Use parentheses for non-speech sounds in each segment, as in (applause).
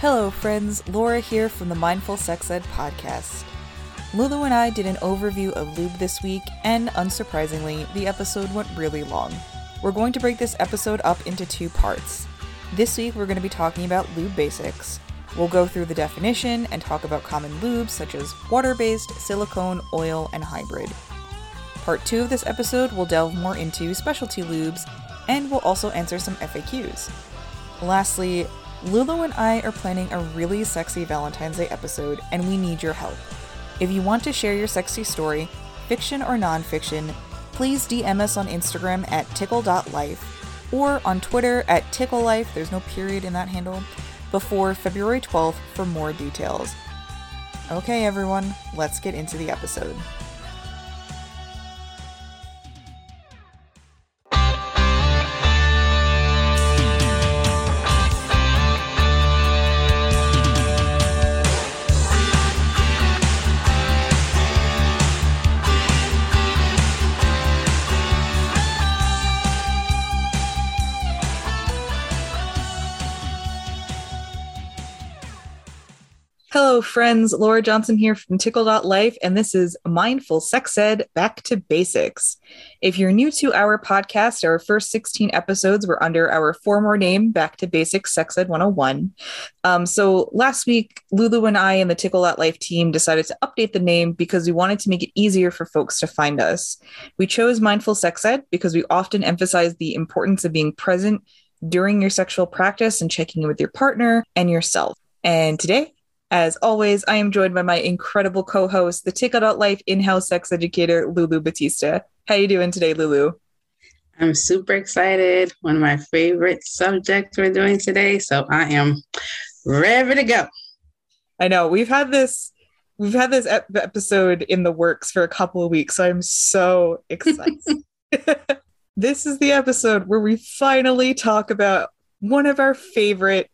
Hello, friends. Laura here from the Mindful Sex Ed podcast. Lulu and I did an overview of lube this week, and unsurprisingly, the episode went really long. We're going to break this episode up into two parts. This week, we're going to be talking about lube basics. We'll go through the definition and talk about common lubes such as water based, silicone, oil, and hybrid. Part 2 of this episode will delve more into specialty lubes, and we'll also answer some FAQs. Lastly, Lulu and I are planning a really sexy Valentine's Day episode, and we need your help. If you want to share your sexy story, fiction or nonfiction, please DM us on Instagram at tickle.life or on Twitter at ticklelife, there's no period in that handle, before February 12th for more details. Okay, everyone, let's get into the episode. Friends. Laura Johnsen here from Tickle.life, and this is Mindful Sex Ed Back to Basics. If you're new to our podcast, our first 16 episodes were under our former name, Back to Basics Sex Ed 101. Um, so last week, Lulu and I and the Tickle.life team decided to update the name because we wanted to make it easier for folks to find us. We chose Mindful Sex Ed because we often emphasize the importance of being present during your sexual practice and checking in with your partner and yourself. And today, as always, I am joined by my incredible co-host, the Tick Adult Tickle.life in-house sex educator, Lulu Batista. How are you doing today, Lulu? I'm super excited. One of my favorite subjects we're doing today, so I am ready to go. I know we've had this we've had this ep- episode in the works for a couple of weeks, so I'm so excited. (laughs) (laughs) this is the episode where we finally talk about one of our favorite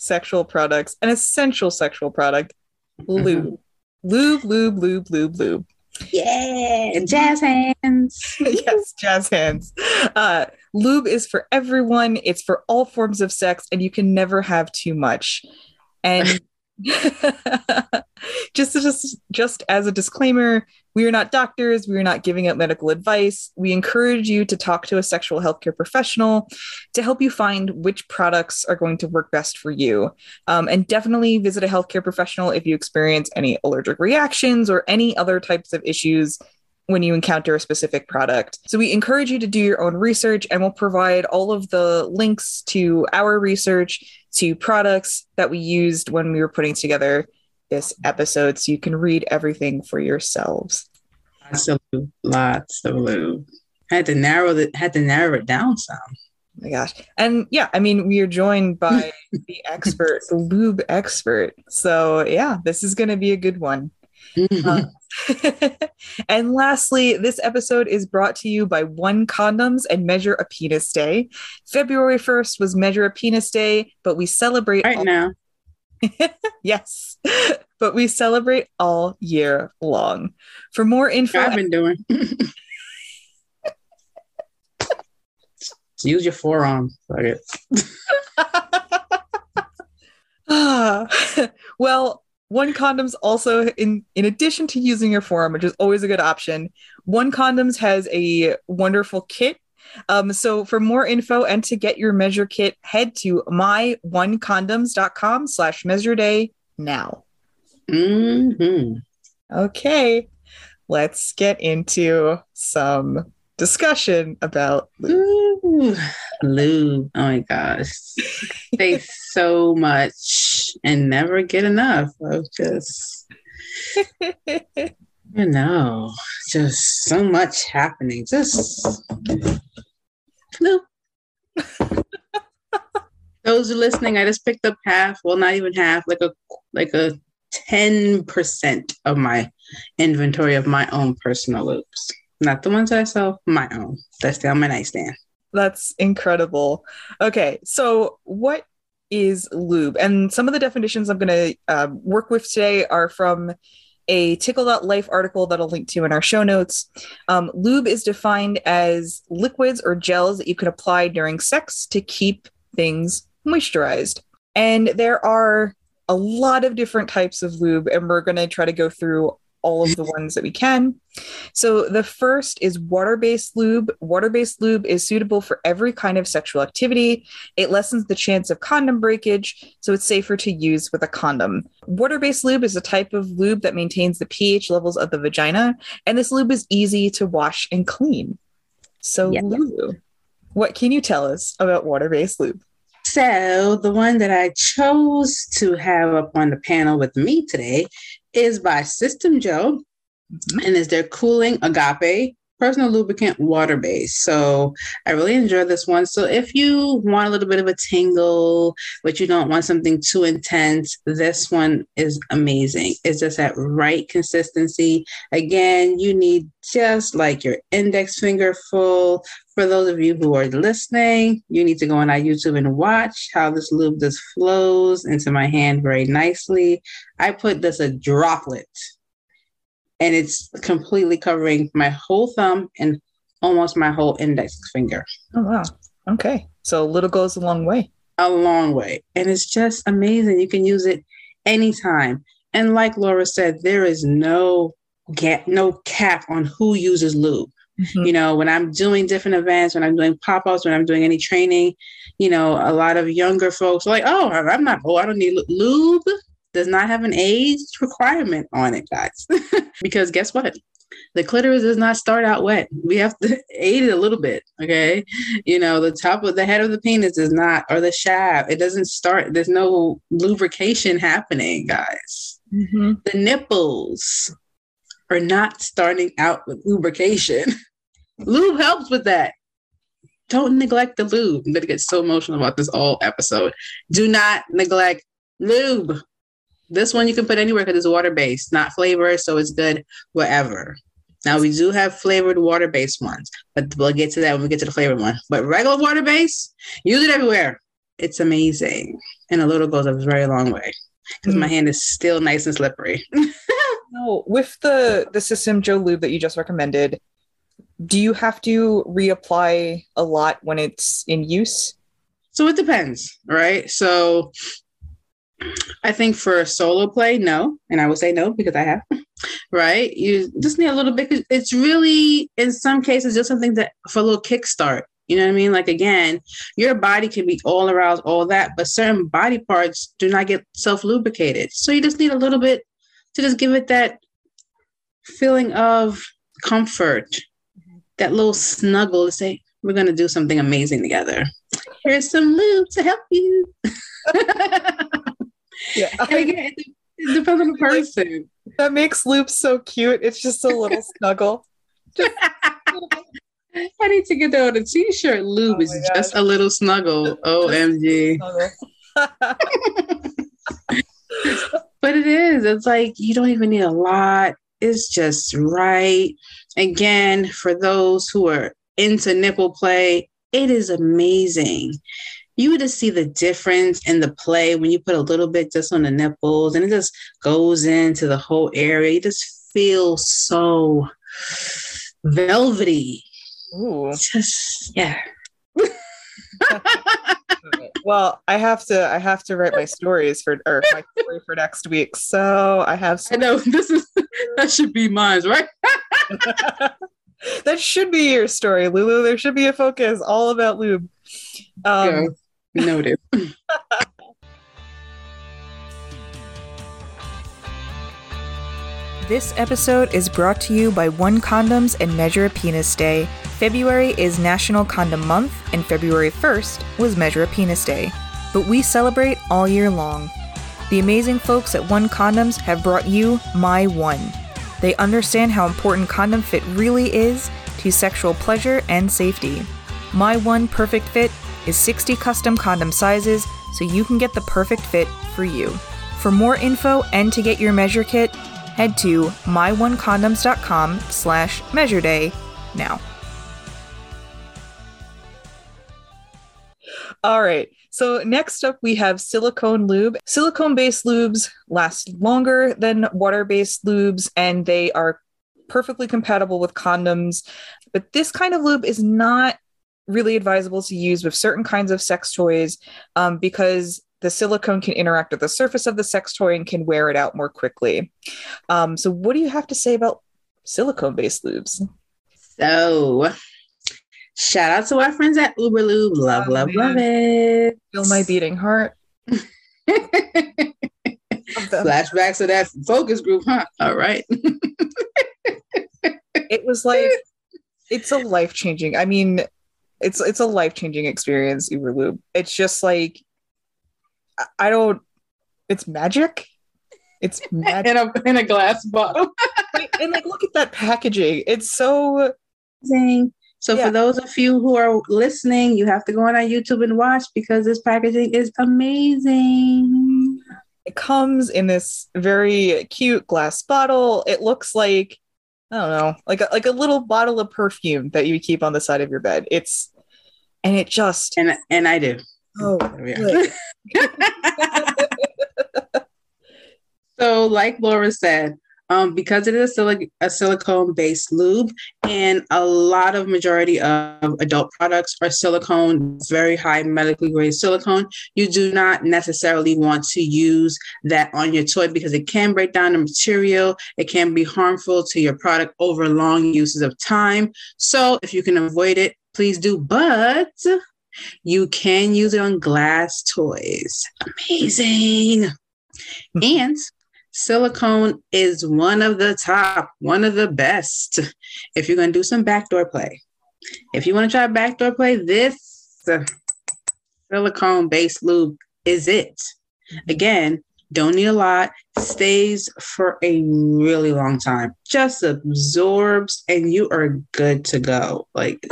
sexual products, an essential sexual product, lube. Mm-hmm. Lube, lube, lube, lube, lube. Yeah, jazz hands. (laughs) yes, jazz hands. Uh, lube is for everyone. It's for all forms of sex, and you can never have too much. And (laughs) just, just, just as a disclaimer, we are not doctors. We are not giving out medical advice. We encourage you to talk to a sexual healthcare professional to help you find which products are going to work best for you. Um, and definitely visit a healthcare professional if you experience any allergic reactions or any other types of issues when you encounter a specific product. So we encourage you to do your own research and we'll provide all of the links to our research, to products that we used when we were putting together this episode so you can read everything for yourselves. Lots of lube. Lots of lube. Had to narrow it had to narrow it down some. Oh my gosh. And yeah, I mean, we are joined by (laughs) the expert, the lube expert. So yeah, this is gonna be a good one. Uh, (laughs) (laughs) and lastly, this episode is brought to you by One Condoms and Measure a Penis Day. February 1st was Measure a Penis Day, but we celebrate right all- now. (laughs) yes, but we celebrate all year long. For more info, I've been doing. Use your forearm. well, one condoms also in in addition to using your forearm, which is always a good option. One condoms has a wonderful kit. Um, so for more info and to get your measure kit, head to myonecondoms.com slash measure day now. Mm-hmm. Okay, let's get into some discussion about lube. lube. Oh my gosh. (laughs) Say so much and never get enough of just you know, just so much happening. Just lube. (laughs) Those are listening, I just picked up half, well not even half, like a like a 10% of my inventory of my own personal lubes. Not the ones I sell, my own. That's down my nightstand. That's incredible. Okay, so what is lube? And some of the definitions I'm going to uh, work with today are from a tickle.life article that I'll link to in our show notes. Um, lube is defined as liquids or gels that you can apply during sex to keep things moisturized. And there are a lot of different types of lube, and we're going to try to go through all of the ones that we can. So the first is water-based lube. Water-based lube is suitable for every kind of sexual activity. It lessens the chance of condom breakage, so it's safer to use with a condom. Water-based lube is a type of lube that maintains the pH levels of the vagina, and this lube is easy to wash and clean. So Yes. Lulu, what can you tell us about water-based lube? So the one that I chose to have up on the panel with me today is by System JO, Mhm. and is their cooling agape personal lubricant water based. So I really enjoy this one. So if you want a little bit of a tingle, but you don't want something too intense, this one is amazing. It's just that right consistency. Again, you need just like your index finger full. For those of you who are listening, you need to go on our YouTube and watch how this lube just flows into my hand very nicely. I put this a droplet and it's completely covering my whole thumb and almost my whole index finger. Oh wow. Okay. So a little goes a long way. A long way. And it's just amazing. You can use it anytime. And like Laura said, there is no gap, no cap on who uses lube. Mhm. You know, when I'm doing different events, when I'm doing pop-ups, when I'm doing any training, you know, a lot of younger folks are like, oh, I'm not, oh, I don't need lube. Does not have an age requirement on it, guys. (laughs) because guess what? The clitoris does not start out wet. We have to (laughs) aid it a little bit. Okay. You know, the top of the head of the penis is not, or the shaft, it doesn't start. There's no lubrication happening, guys. Mhm. The nipples are not starting out with lubrication. (laughs) lube helps with that. Don't neglect the lube. I'm going to get so emotional about this all episode. Do not neglect lube. This one you can put anywhere because it's water based, not flavored, so it's good wherever. Now we do have flavored water based ones, but we'll get to that when we get to the flavored one. But regular water based, use it everywhere. It's amazing, and a little goes a very long way because my mm. hand is still nice and slippery. (laughs) No, with the the System JO Lube that you just recommended, do you have to reapply a lot when it's in use? So it depends, right? So I think for a solo play, no. And I would say no because I have, (laughs) right? You just need a little bit. It's really, in some cases, just something that for a little kickstart. You know what I mean? Like, again, your body can be all aroused, all that, but certain body parts do not get self lubricated. So you just need a little bit to just give it that feeling of comfort, that little snuggle to say, we're going to do something amazing together. Here's some lube to help you. (laughs) (laughs) Yeah, (laughs) And again, it, depends on the person. that makes loops so cute. It's just a little (laughs) snuggle. I need to get that on a t-shirt. Lube Oh is just a little snuggle. OMG. (laughs) But it is. It's like you don't even need a lot. It's just right. Again, for those who are into nipple play, it is amazing. You would just see the difference in the play when you put a little bit just on the nipples and it just goes into the whole area. You just feel so velvety. Ooh. Just yeah. (laughs) Well, I have to I have to write my stories for or my story for next week. So I have I know (laughs) this is that should be mine, right? (laughs) (laughs) that should be your story, Lulu. There should be a focus all about lube. Um, Yeah. Noted. (laughs) This episode is brought to you by One Condoms and Measure a Penis Day. February is National Condom Month, and February 1st was Measure a Penis Day. But we celebrate all year long. The amazing folks at One Condoms have brought you My One. They understand how important condom fit really is to sexual pleasure and safety. My One Perfect Fit is 60 custom condom sizes so you can get the perfect fit for you. For more info and to get your measure kit, head to myonecondoms.com slash measure day now. All right. So next up we have silicone lube. Silicone based lubes last longer than water based lubes and they are perfectly compatible with condoms. But this kind of lube is not really advisable to use with certain kinds of sex toys um, because the silicone can interact with the surface of the sex toy and can wear it out more quickly. Um, so, what do you have to say about silicone based lubes? So, shout out to our friends at Uber Lube. Love, oh, love, man. love it. Feel my beating heart. (laughs) Flashbacks to that focus group, huh? All right. it was like it's a life changing. I mean, it's it's a life changing experience. Uber Lube. It's just like I don't. It's magic. It's (laughs) magic. in a in a glass bottle. (laughs) and like, look at that packaging. It's so amazing. So yeah. for those of you who are listening, you have to go on our YouTube and watch because this packaging is amazing. It comes in this very cute glass bottle. It looks like I don't know, like a, like a little bottle of perfume that you keep on the side of your bed. It's and it just and and I do. Oh, (laughs) so like Laura said, um, because it is a, silic- a silicone based lube and a lot of majority of adult products are silicone very high medically grade silicone. You do not necessarily want to use that on your toy because it can break down the material. It can be harmful to your product over long uses of time. So if you can avoid it please do. But you can use it on glass toys. Amazing. (laughs) And silicone is one of the top, one of the best. If you're going to do some backdoor play, if you want to try backdoor play, this silicone based lube is it. Again, don't need a lot, stays for a really long time, just absorbs, and you are good to go. Like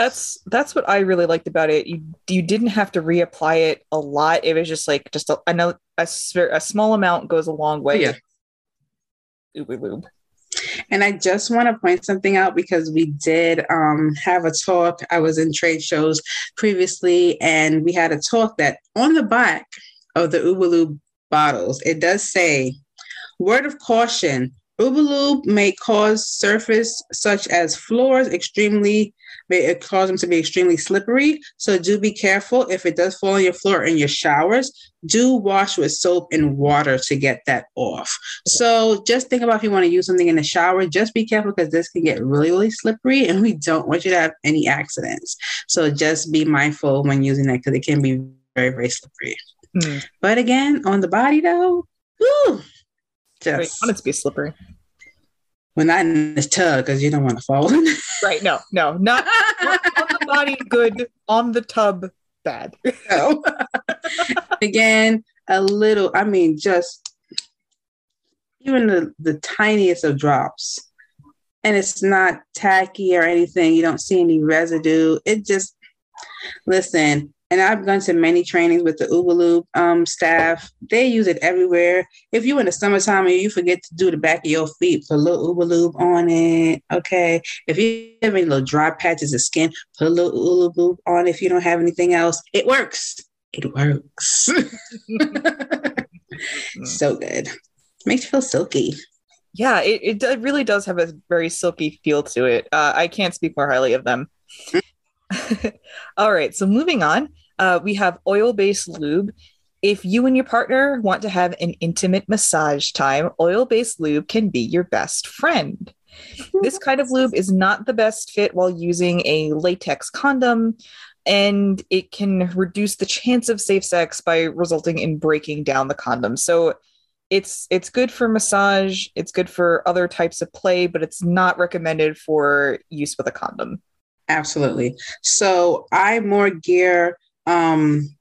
that's that's what I really liked about it. You you didn't have to reapply it a lot. It was just like just a, I know a, a small amount goes a long way. Yeah. Lube. And I just want to point something out because we did um, have a talk. I was in trade shows previously, and we had a talk that on the back of the Uber bottles, it does say, word of caution, Uber may cause surface such as floors extremely may cause them to be extremely slippery. So do be careful if it does fall on your floor in your showers. Do wash with soap and water to get that off. So just think about if you want to use something in the shower, just be careful because this can get really, really slippery and we don't want you to have any accidents. So just be mindful when using that because it can be very, very slippery. Mm. But again, on the body though, just Wait, want it to be slippery. Well, not in this tub because you don't want to fall. (laughs) right. No, no, not, not (laughs) on the body, good. On the tub, bad. (laughs) no. Again, a little, I mean, just even the, the tiniest of drops. And it's not tacky or anything. You don't see any residue. It just, listen, and I've gone to many trainings with the Uber um, staff. They use it everywhere. If you in the summertime and you forget to do the back of your feet, put a little Uber on it. Okay. If you have any little dry patches of skin, put a little Uber on. If you don't have anything else, it works. It works. (laughs) so good. Makes you feel silky. Yeah, it, it really does have a very silky feel to it. Uh, I can't speak more highly of them. (laughs) All right, so moving on, uh, we have oil based lube. If you and your partner want to have an intimate massage time, oil based lube can be your best friend. (laughs) This kind of lube is not the best fit while using a latex condom, and it can reduce the chance of safe sex by resulting in breaking down the condom. So it's it's good for massage, it's good for other types of play, but it's not recommended for use with a condom. Absolutely. So I more gear um,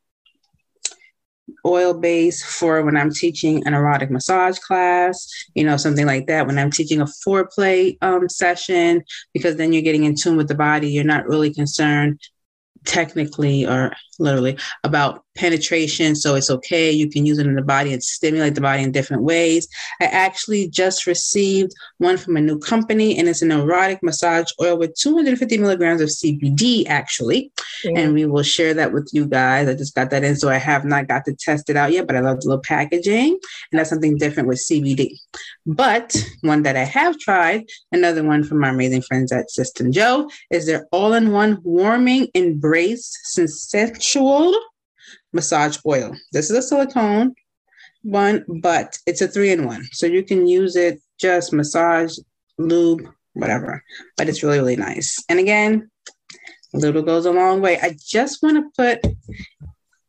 oil base for when I'm teaching an erotic massage class, you know, something like that. When I'm teaching a foreplay um, session, because then you're getting in tune with the body, you're not really concerned technically or literally about penetration. So it's okay. You can use it in the body and stimulate the body in different ways. I actually just received one from a new company, and it's an erotic massage oil with 250 milligrams of CBD, actually. And we will share that with you guys. I just got that in, so I have not got to test it out yet, but I love the little packaging. And that's something different with CBD. But one that I have tried, another one from my amazing friends at System JO, is their all in one warming embrace sensual massage oil. This is a silicone one, but it's a three in one. So you can use it just massage, lube, whatever. But it's really, really nice. And again, a little goes a long way. I just want to put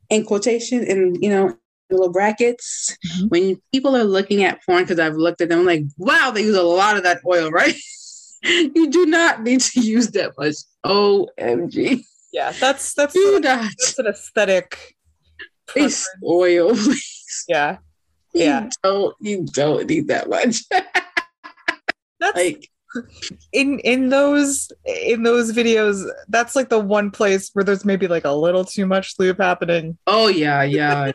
in quotation in, you know, little brackets. Mm-hmm. When people are looking at porn, because I've looked at them, like, wow, they use a lot of that oil, (laughs) right? you do not need to use that much. OMG. Yeah, that's that's, do not. that's an aesthetic. It's oil. yeah. Yeah. You don't you don't need that much. (laughs) that's like in in those in those videos that's like the one place where there's maybe like a little too much lube happening oh yeah yeah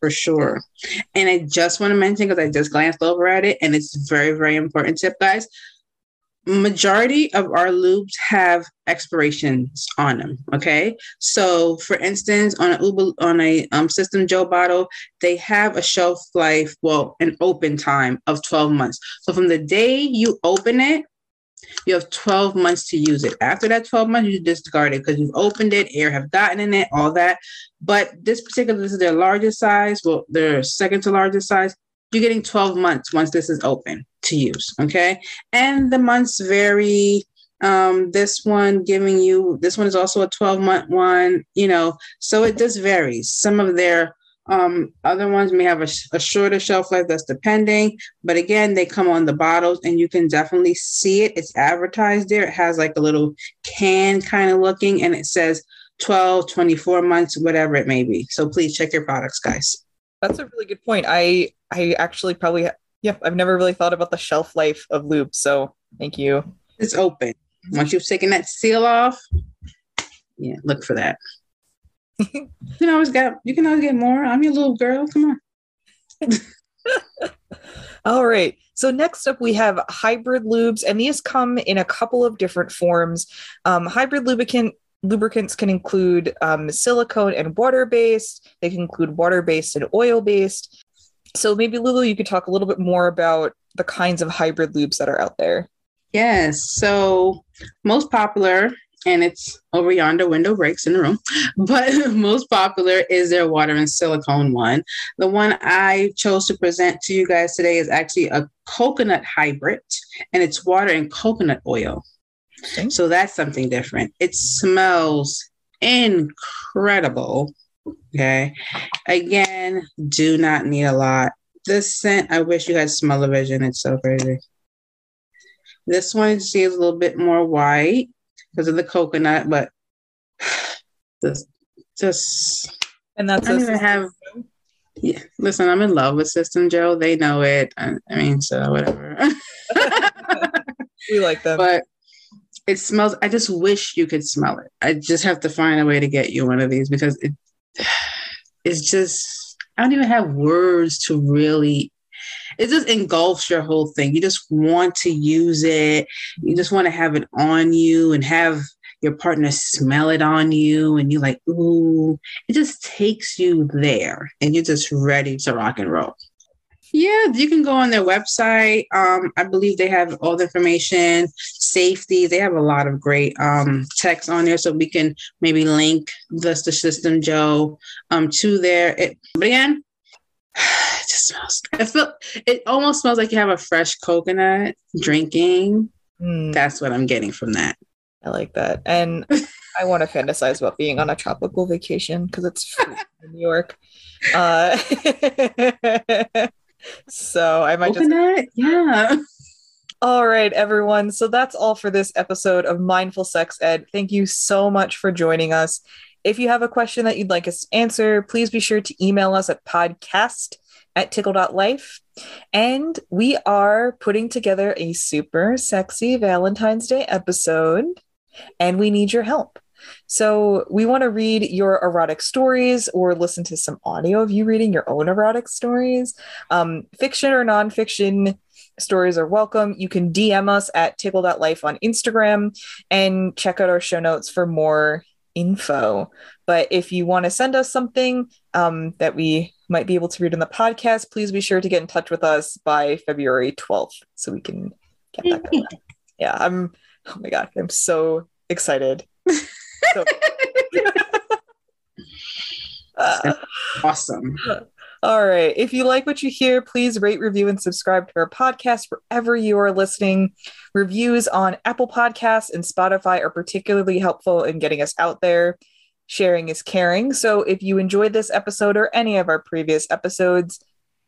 for sure and i just want to mention because i just glanced over at it and it's very very important tip guys majority of our lubes have expirations on them okay? So for instance on a uber on a um, System JO bottle they have a shelf life well an open time of 12 months. So from the day you open it you have 12 months to use it. After that 12 months you discard it because you've opened it air have gotten in it all that. But this particular this is their largest size well their second to largest size you're getting 12 months once this is open to use. Okay. And the months vary. Um, this one giving you, this one is also a 12 month one, you know, so it just varies. Some of their um, other ones may have a, a, shorter shelf life that's depending, but again, they come on the bottles and you can definitely see it. It's advertised there. It has like a little can kind of looking and it says 12, 24 months, whatever it may be. So please check your products, guys. That's a really good point. I I actually probably yeah, I've never really thought about the shelf life of lube. So thank you. It's open. Once you've taken that seal off, yeah, look for that. (laughs) you can always get you can always get more. I'm your little girl. Come on. (laughs) All right. So next up, we have hybrid lubes, and these come in a couple of different forms. Um, hybrid lubricant lubricants can include um, silicone and water based. They can include water based and oil based. So maybe Lulu, you could talk a little bit more about the kinds of hybrid lubes that are out there. Yes. So most popular, and it's over yonder window breaks in the room, (laughs) but (laughs) most popular is their water and silicone one. The one I chose to present to you guys today is actually a coconut hybrid, and it's water and coconut oil. So that's something different. It smells incredible. Okay. Again, do not need a lot. This scent, I wish you had smell-o-vision. It's so crazy. This one see is a little bit more white because of the coconut, but (sighs) this just and that's I don't even have yeah, listen, I'm in love with System JO. They know it. I, I mean, so whatever. (laughs) we like them. But it smells I just wish you could smell it. I just have to find a way to get you one of these because it (sighs) it's just I don't even have words to really it just engulfs your whole thing. You just want to use it. You just want to have it on you and have your partner smell it on you and you're like, ooh, it just takes you there and you're just ready to rock and roll. Yeah, you can go on their website. Um, I believe they have all the information, safety. They have a lot of great um, text on there, so we can maybe link the, the System JO um, to there. It, but again, (sighs) it just smells. It feel, It almost smells like you have a fresh coconut drinking. Mm. That's what I'm getting from that. I like that, and I want to fantasize about being on a tropical vacation because it's (laughs) in New York. Uh, (laughs) so I might Open just it. yeah. All right, everyone. So that's all for this episode of Mindful Sex Ed. Thank you so much for joining us. If you have a question that you'd like us to answer, please be sure to email us at podcast at tickle.life. And we are putting together a super sexy Valentine's Day episode, and we need your help. So we want to read your erotic stories or listen to some audio of you reading your own erotic stories. Um, fiction or nonfiction stories are welcome. You can DM us at tickle.life on Instagram and check out our show notes for more info. But if you want to send us something um, that we might be able to read in the podcast, please be sure to get in touch with us by February 12th so we can get that going. (laughs) yeah, I'm, oh my God, I'm so excited. (laughs) So. Uh, (laughs) awesome. All right. If you like what you hear, please rate, review, and subscribe to our podcast wherever you are listening. Reviews on Apple Podcasts and Spotify are particularly helpful in getting us out there. Sharing is caring. So if you enjoyed this episode or any of our previous episodes,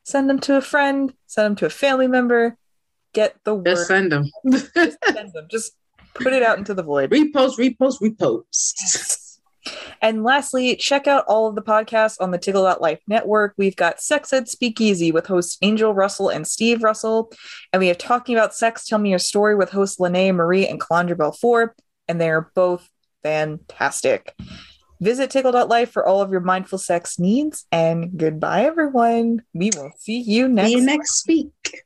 send them to a friend, send them to a family member. Get the word. Just send them. Just send them. Just put it out into the void. repost, repost, repost. (laughs) And lastly, check out all of the podcasts on the Tickle Life Network. We've got Sex Ed Speakeasy with hosts Angel Russell and Steve Russell. And we have Talking About Sex, Tell Me Your Story with hosts Lene Marie and Calandra Belfort. And they are both fantastic. Visit Tickle.life for all of your mindful sex needs. And goodbye, everyone. We will see you next, See you next week.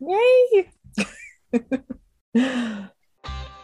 Yay! (laughs)